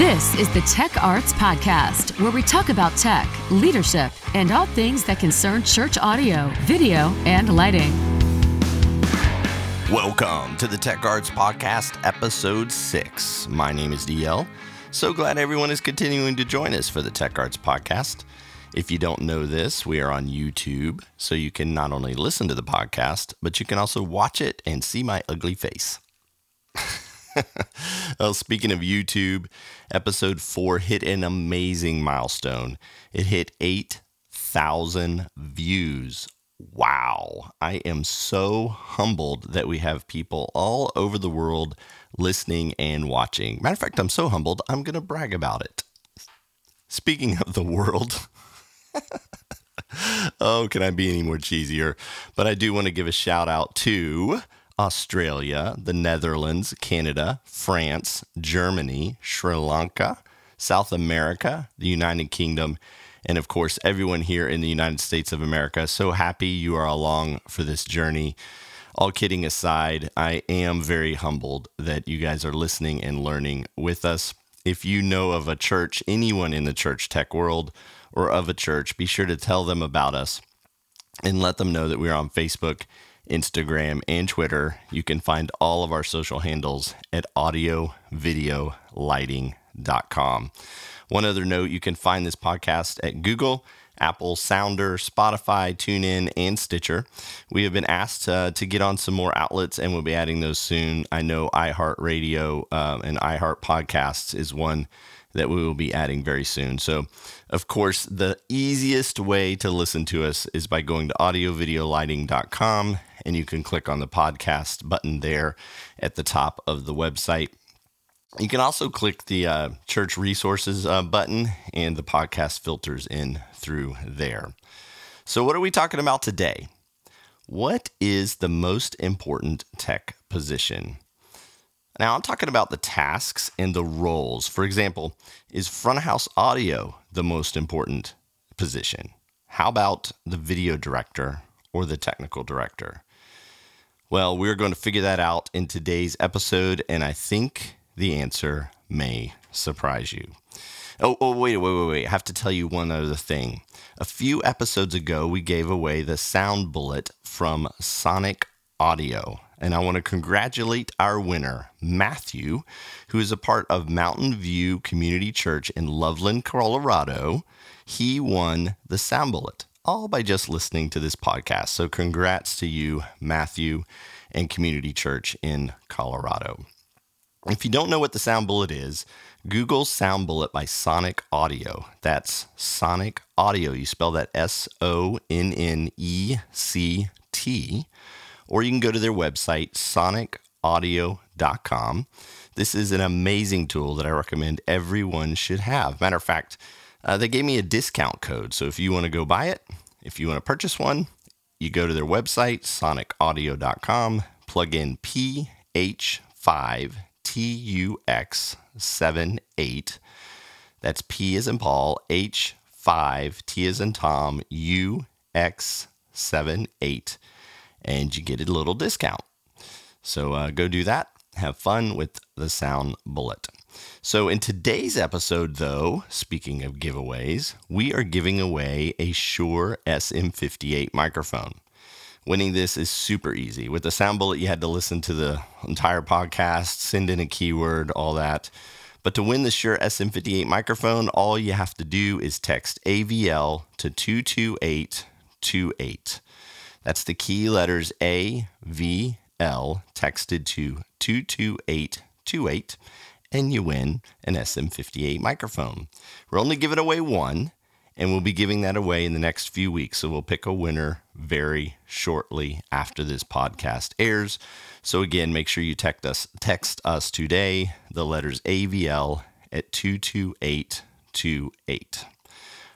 This is the Tech Arts Podcast, where we talk about tech, leadership, and all things that concern church audio, video, and lighting. Welcome to the Tech Arts Podcast, Episode 6. My name is DL. So glad everyone is continuing to join us for the Tech Arts Podcast. If you don't know this, we are on YouTube, so you can not only listen to the podcast, but you can also watch it and see my ugly face. well, speaking of YouTube, episode four hit an amazing milestone. It hit 8,000 views. Wow. I am so humbled that we have people all over the world listening and watching. Matter of fact, I'm so humbled, I'm going to brag about it. Speaking of the world, oh, can I be any more cheesier? But I do want to give a shout out to Australia, the Netherlands, Canada, France, Germany, Sri Lanka, South America, the United Kingdom, and of course, everyone here in the United States of America. So happy you are along for this journey. All kidding aside, I am very humbled that you guys are listening and learning with us. If you know of a church, anyone in the church tech world, or of a church, be sure to tell them about us and let them know that we're on Facebook, Instagram, and Twitter. You can find all of our social handles at audiovideolighting.com. One other note you can find this podcast at Google. Apple, Sounder, Spotify, TuneIn, and Stitcher. We have been asked uh, to get on some more outlets, and we'll be adding those soon. I know iHeartRadio uh, and iHeart Podcasts is one that we will be adding very soon. So, of course, the easiest way to listen to us is by going to audiovideolighting.com and you can click on the podcast button there at the top of the website. You can also click the uh, church resources uh, button, and the podcast filters in through there. So, what are we talking about today? What is the most important tech position? Now, I'm talking about the tasks and the roles. For example, is front of house audio the most important position? How about the video director or the technical director? Well, we're going to figure that out in today's episode, and I think the answer may surprise you. Oh, oh, wait, wait, wait, wait. I have to tell you one other thing. A few episodes ago, we gave away the sound bullet from Sonnect Audio. And I want to congratulate our winner, Matthew, who is a part of Mountain View Community Church in Loveland, Colorado. He won the sound bullet all by just listening to this podcast. So, congrats to you, Matthew, and Community Church in Colorado. If you don't know what the Sound Bullet is, Google Sound Bullet by Sonnect Audio. That's Sonnect Audio. You spell that S O N N E C T. Or you can go to their website, sonnectaudio.com. This is an amazing tool that I recommend everyone should have. Matter of fact, uh, they gave me a discount code. So if you want to go buy it, if you want to purchase one, you go to their website, sonnectaudio.com, plug in PH5TUX78. That's P as in Paul, H5, T as in Tom, UX78, and you get a little discount. So uh, go do that. Have fun with the sound bullet. So, in today's episode, though, speaking of giveaways, we are giving away a Shure SM58 microphone. Winning this is super easy. With the sound bullet, you had to listen to the entire podcast, send in a keyword, all that. But to win the Shure SM58 microphone, all you have to do is text AVL to 22828. That's the key letters A, V, L texted to 22828 and you win an SM58 microphone. We're only giving away one, and we'll be giving that away in the next few weeks. So we'll pick a winner very shortly after this podcast airs. So again, make sure you text us text us today the letters AVL at 22828.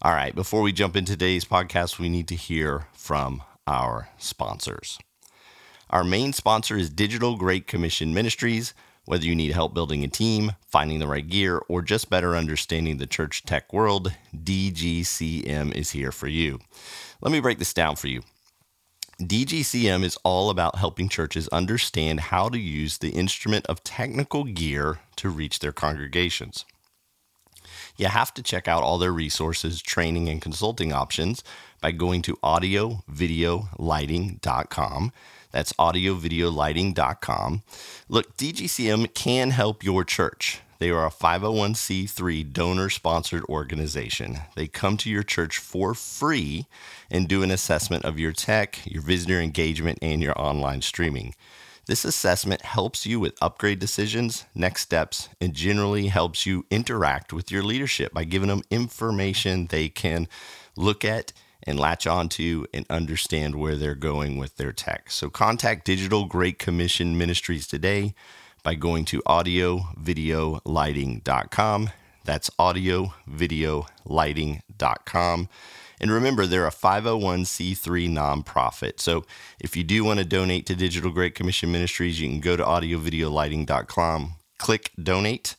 All right, before we jump into today's podcast, we need to hear from our sponsors. Our main sponsor is Digital Great Commission Ministries. Whether you need help building a team, finding the right gear, or just better understanding the church tech world, DGCM is here for you. Let me break this down for you. DGCM is all about helping churches understand how to use the instrument of technical gear to reach their congregations. You have to check out all their resources, training, and consulting options by going to audiovideolighting.com. That's audiovideolighting.com. Look, DGCM can help your church. They are a 501c3 donor sponsored organization. They come to your church for free and do an assessment of your tech, your visitor engagement, and your online streaming. This assessment helps you with upgrade decisions, next steps, and generally helps you interact with your leadership by giving them information they can look at and latch onto and understand where they're going with their tech. So contact Digital Great Commission Ministries today by going to audiovideolighting.com. That's audiovideolighting.com. And remember, they're a 501c3 nonprofit. So if you do want to donate to Digital Great Commission Ministries, you can go to audiovideolighting.com, click donate,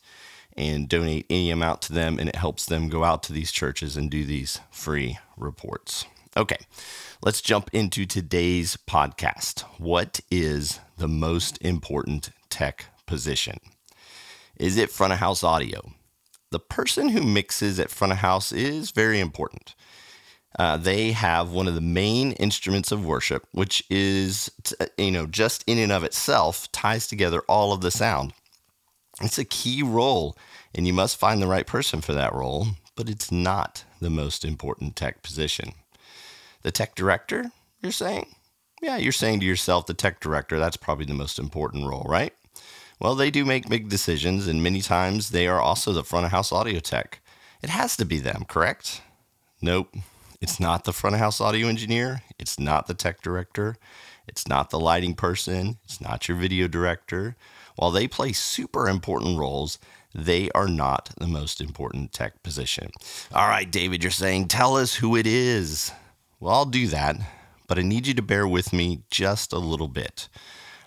and donate any amount to them, and it helps them go out to these churches and do these free reports. Okay, let's jump into today's podcast. What is the most important tech position? Is it front of house audio? The person who mixes at front of house is very important. Uh, they have one of the main instruments of worship, which is, you know, just in and of itself ties together all of the sound. It's a key role, and you must find the right person for that role, but it's not the most important tech position. The tech director, you're saying? Yeah, you're saying to yourself, the tech director, that's probably the most important role, right? Well, they do make big decisions, and many times they are also the front of house audio tech. It has to be them, correct? Nope. It's not the front of house audio engineer. It's not the tech director. It's not the lighting person. It's not your video director. While they play super important roles, they are not the most important tech position. All right, David, you're saying, tell us who it is. Well, I'll do that, but I need you to bear with me just a little bit.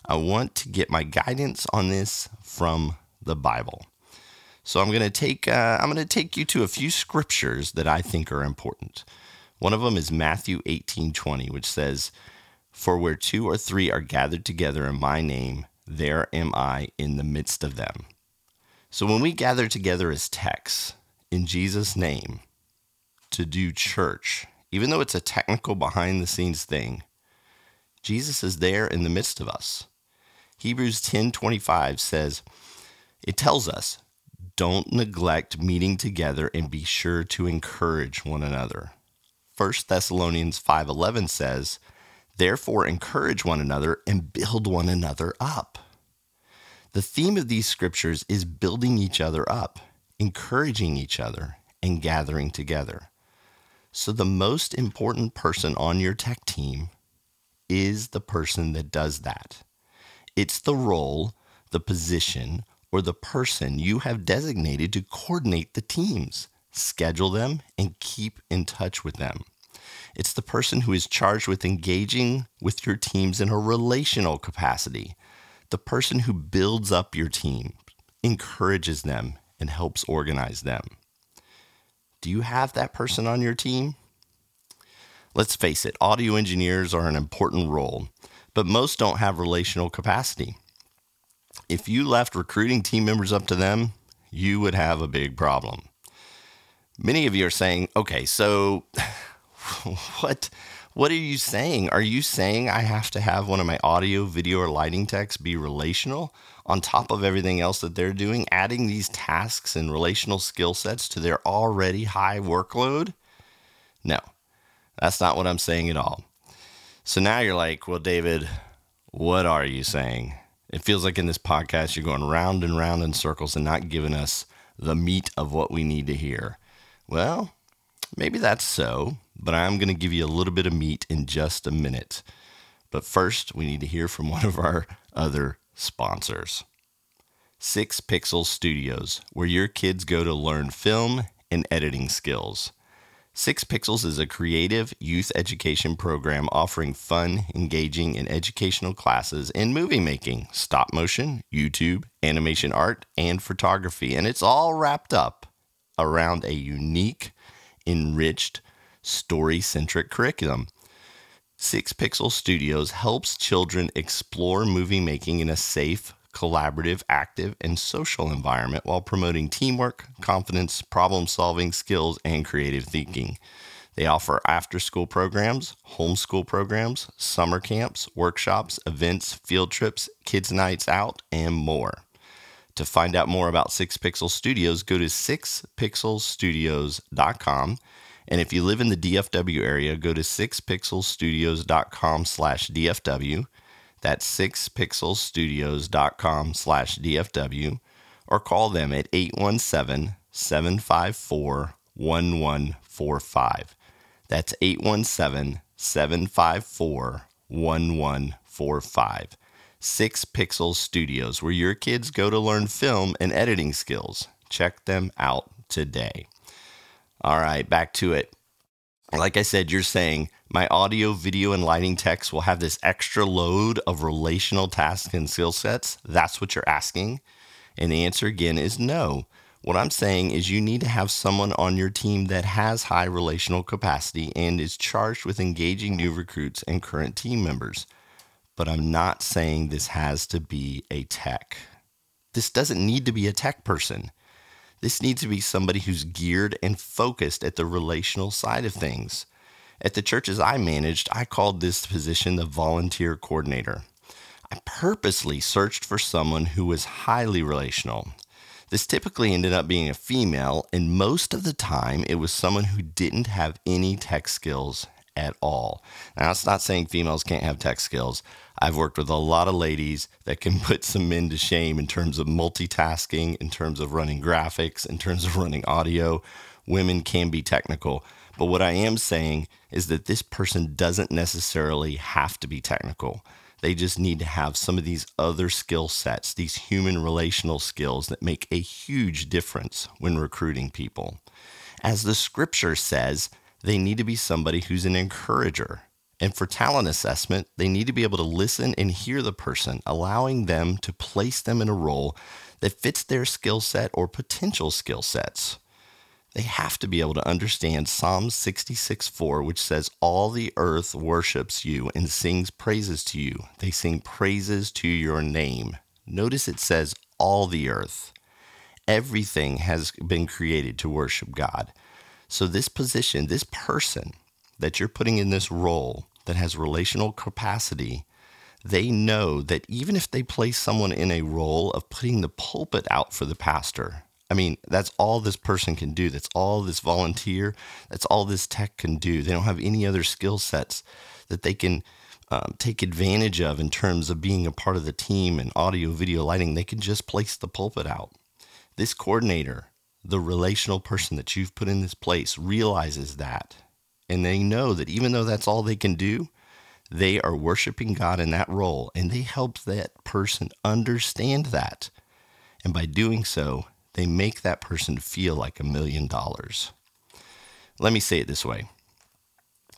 I want to get my guidance on this from the Bible. So I'm going to take uh, I'm going to take you to a few scriptures that I think are important. One of them is Matthew 18 20, which says, For where two or three are gathered together in my name, there am I in the midst of them. So when we gather together as techs in Jesus' name to do church, even though it's a technical behind the scenes thing, Jesus is there in the midst of us. Hebrews 10:25 says, it tells us, don't neglect meeting together and be sure to encourage one another. 1 Thessalonians 5:11 says, "Therefore encourage one another and build one another up." The theme of these scriptures is building each other up, encouraging each other, and gathering together. So the most important person on your tech team is the person that does that. It's the role, the position, or the person you have designated to coordinate the teams schedule them, and keep in touch with them. It's the person who is charged with engaging with your teams in a relational capacity, the person who builds up your team, encourages them, and helps organize them. Do you have that person on your team? Let's face it, audio engineers are an important role, but most don't have relational capacity. If you left recruiting team members up to them, you would have a big problem. Many of you are saying, okay, so what what are you saying? Are you saying I have to have one of my audio, video, or lighting techs be relational on top of everything else that they're doing, adding these tasks and relational skill sets to their already high workload? No, that's not what I'm saying at all. So now you're like, well, David, what are you saying? It feels like in this podcast, you're going round and round in circles and not giving us the meat of what we need to hear. Well, maybe that's so, but I'm going to give you a little bit of meat in just a minute. But first, we need to hear from one of our other sponsors Six Pixel Studios, where your kids go to learn film and editing skills. Six Pixels is a creative youth education program offering fun, engaging, and educational classes in movie making, stop motion, YouTube, animation art, and photography. And it's all wrapped up around a unique, enriched, story centric curriculum. Six Pixel Studios helps children explore movie making in a safe, collaborative, active, and social environment while promoting teamwork, confidence, problem solving skills, and creative thinking. They offer after school programs, homeschool programs, summer camps, workshops, events, field trips, kids' nights out, and more. To find out more about Six Pixel Studios, go to sixpixelstudios.com. And if you live in the DFW area, go to sixpixelstudios.com slash DFW. That's sixpixelstudios.com slash DFW. Or call them at 817 754 1145. That's 817 754 1145. Six Pixel Studios, where your kids go to learn film and editing skills. Check them out today. All right, back to it. Like I said, you're saying my audio, video, and lighting techs will have this extra load of relational tasks and skill sets. That's what you're asking. And the answer again is no. What I'm saying is you need to have someone on your team that has high relational capacity and is charged with engaging new recruits and current team members. But I'm not saying this has to be a tech. This doesn't need to be a tech person. This needs to be somebody who's geared and focused at the relational side of things. At the churches I managed, I called this position the volunteer coordinator. I purposely searched for someone who was highly relational. This typically ended up being a female, and most of the time it was someone who didn't have any tech skills at all. Now, it's not saying females can't have tech skills. I've worked with a lot of ladies that can put some men to shame in terms of multitasking, in terms of running graphics, in terms of running audio. Women can be technical. But what I am saying is that this person doesn't necessarily have to be technical. They just need to have some of these other skill sets, these human relational skills that make a huge difference when recruiting people. As the scripture says, they need to be somebody who's an encourager. And for talent assessment, they need to be able to listen and hear the person, allowing them to place them in a role that fits their skill set or potential skill sets they have to be able to understand Psalm 66 4, which says, All the earth worships you and sings praises to you. They sing praises to your name. Notice it says, All the earth. Everything has been created to worship God. So, this position, this person that you're putting in this role that has relational capacity, they know that even if they place someone in a role of putting the pulpit out for the pastor, I mean, that's all this person can do. That's all this volunteer, that's all this tech can do. They don't have any other skill sets that they can um, take advantage of in terms of being a part of the team and audio, video, lighting. They can just place the pulpit out. This coordinator, the relational person that you've put in this place, realizes that. And they know that even though that's all they can do, they are worshiping God in that role. And they help that person understand that. And by doing so, they make that person feel like a million dollars. Let me say it this way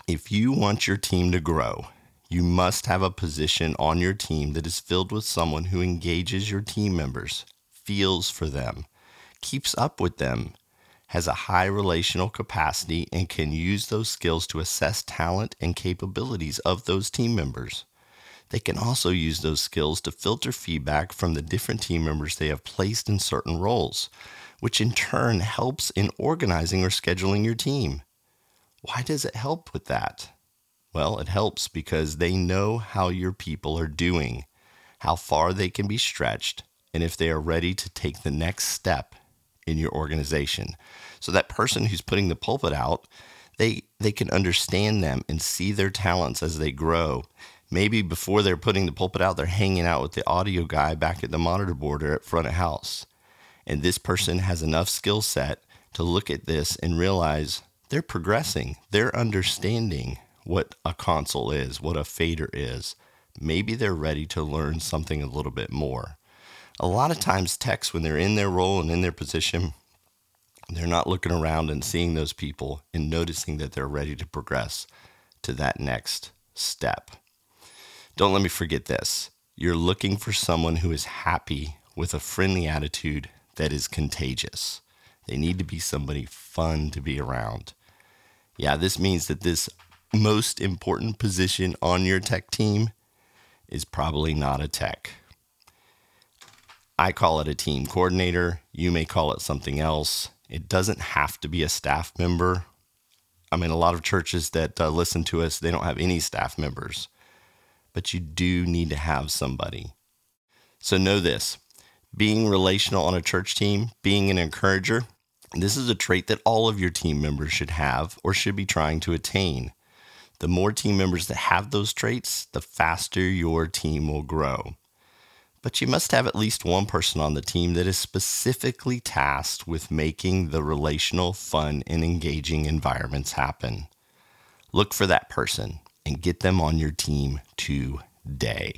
if you want your team to grow, you must have a position on your team that is filled with someone who engages your team members, feels for them, keeps up with them, has a high relational capacity, and can use those skills to assess talent and capabilities of those team members. They can also use those skills to filter feedback from the different team members they have placed in certain roles, which in turn helps in organizing or scheduling your team. Why does it help with that? Well, it helps because they know how your people are doing, how far they can be stretched, and if they are ready to take the next step in your organization. So that person who's putting the pulpit out, they they can understand them and see their talents as they grow maybe before they're putting the pulpit out, they're hanging out with the audio guy back at the monitor board or at front of house. And this person has enough skill set to look at this and realize they're progressing. They're understanding what a console is, what a fader is. Maybe they're ready to learn something a little bit more. A lot of times, techs, when they're in their role and in their position, they're not looking around and seeing those people and noticing that they're ready to progress to that next step. Don't let me forget this. You're looking for someone who is happy with a friendly attitude that is contagious. They need to be somebody fun to be around. Yeah, this means that this most important position on your tech team is probably not a tech. I call it a team coordinator. You may call it something else. It doesn't have to be a staff member. I mean, a lot of churches that uh, listen to us, they don't have any staff members, but you do need to have somebody. So know this being relational on a church team, being an encourager, this is a trait that all of your team members should have or should be trying to attain. The more team members that have those traits, the faster your team will grow. But you must have at least one person on the team that is specifically tasked with making the relational, fun, and engaging environments happen. Look for that person and get them on your team today.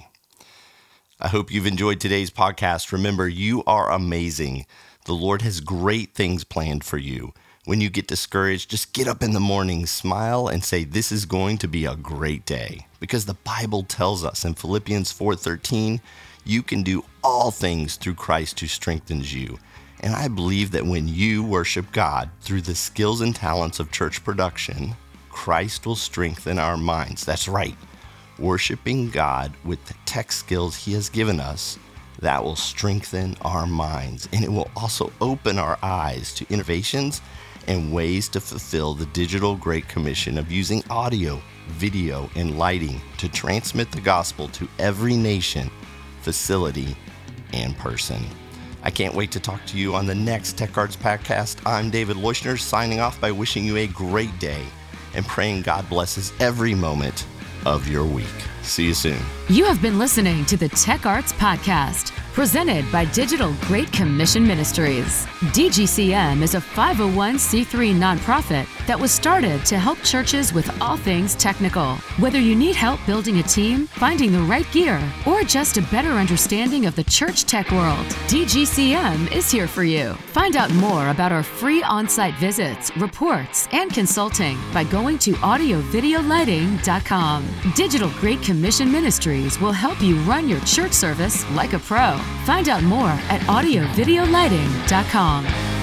I hope you've enjoyed today's podcast. Remember, you are amazing. The Lord has great things planned for you. When you get discouraged, just get up in the morning, smile, and say, This is going to be a great day. Because the Bible tells us in Philippians 4:13, you can do all things through Christ who strengthens you. And I believe that when you worship God through the skills and talents of church production, Christ will strengthen our minds. That's right. Worshiping God with the tech skills He has given us that will strengthen our minds and it will also open our eyes to innovations and ways to fulfill the digital Great Commission of using audio, video, and lighting to transmit the gospel to every nation, facility, and person. I can't wait to talk to you on the next Tech Arts Podcast. I'm David Leuschner, signing off by wishing you a great day and praying God blesses every moment of your week. See you soon. You have been listening to the Tech Arts Podcast, presented by Digital Great Commission Ministries. DGCM is a 501c3 nonprofit that was started to help churches with all things technical. Whether you need help building a team, finding the right gear, or just a better understanding of the church tech world, DGCM is here for you. Find out more about our free on site visits, reports, and consulting by going to audiovideolighting.com. Digital Great Commission Ministries will help you run your church service like a pro. Find out more at audiovideolighting.com.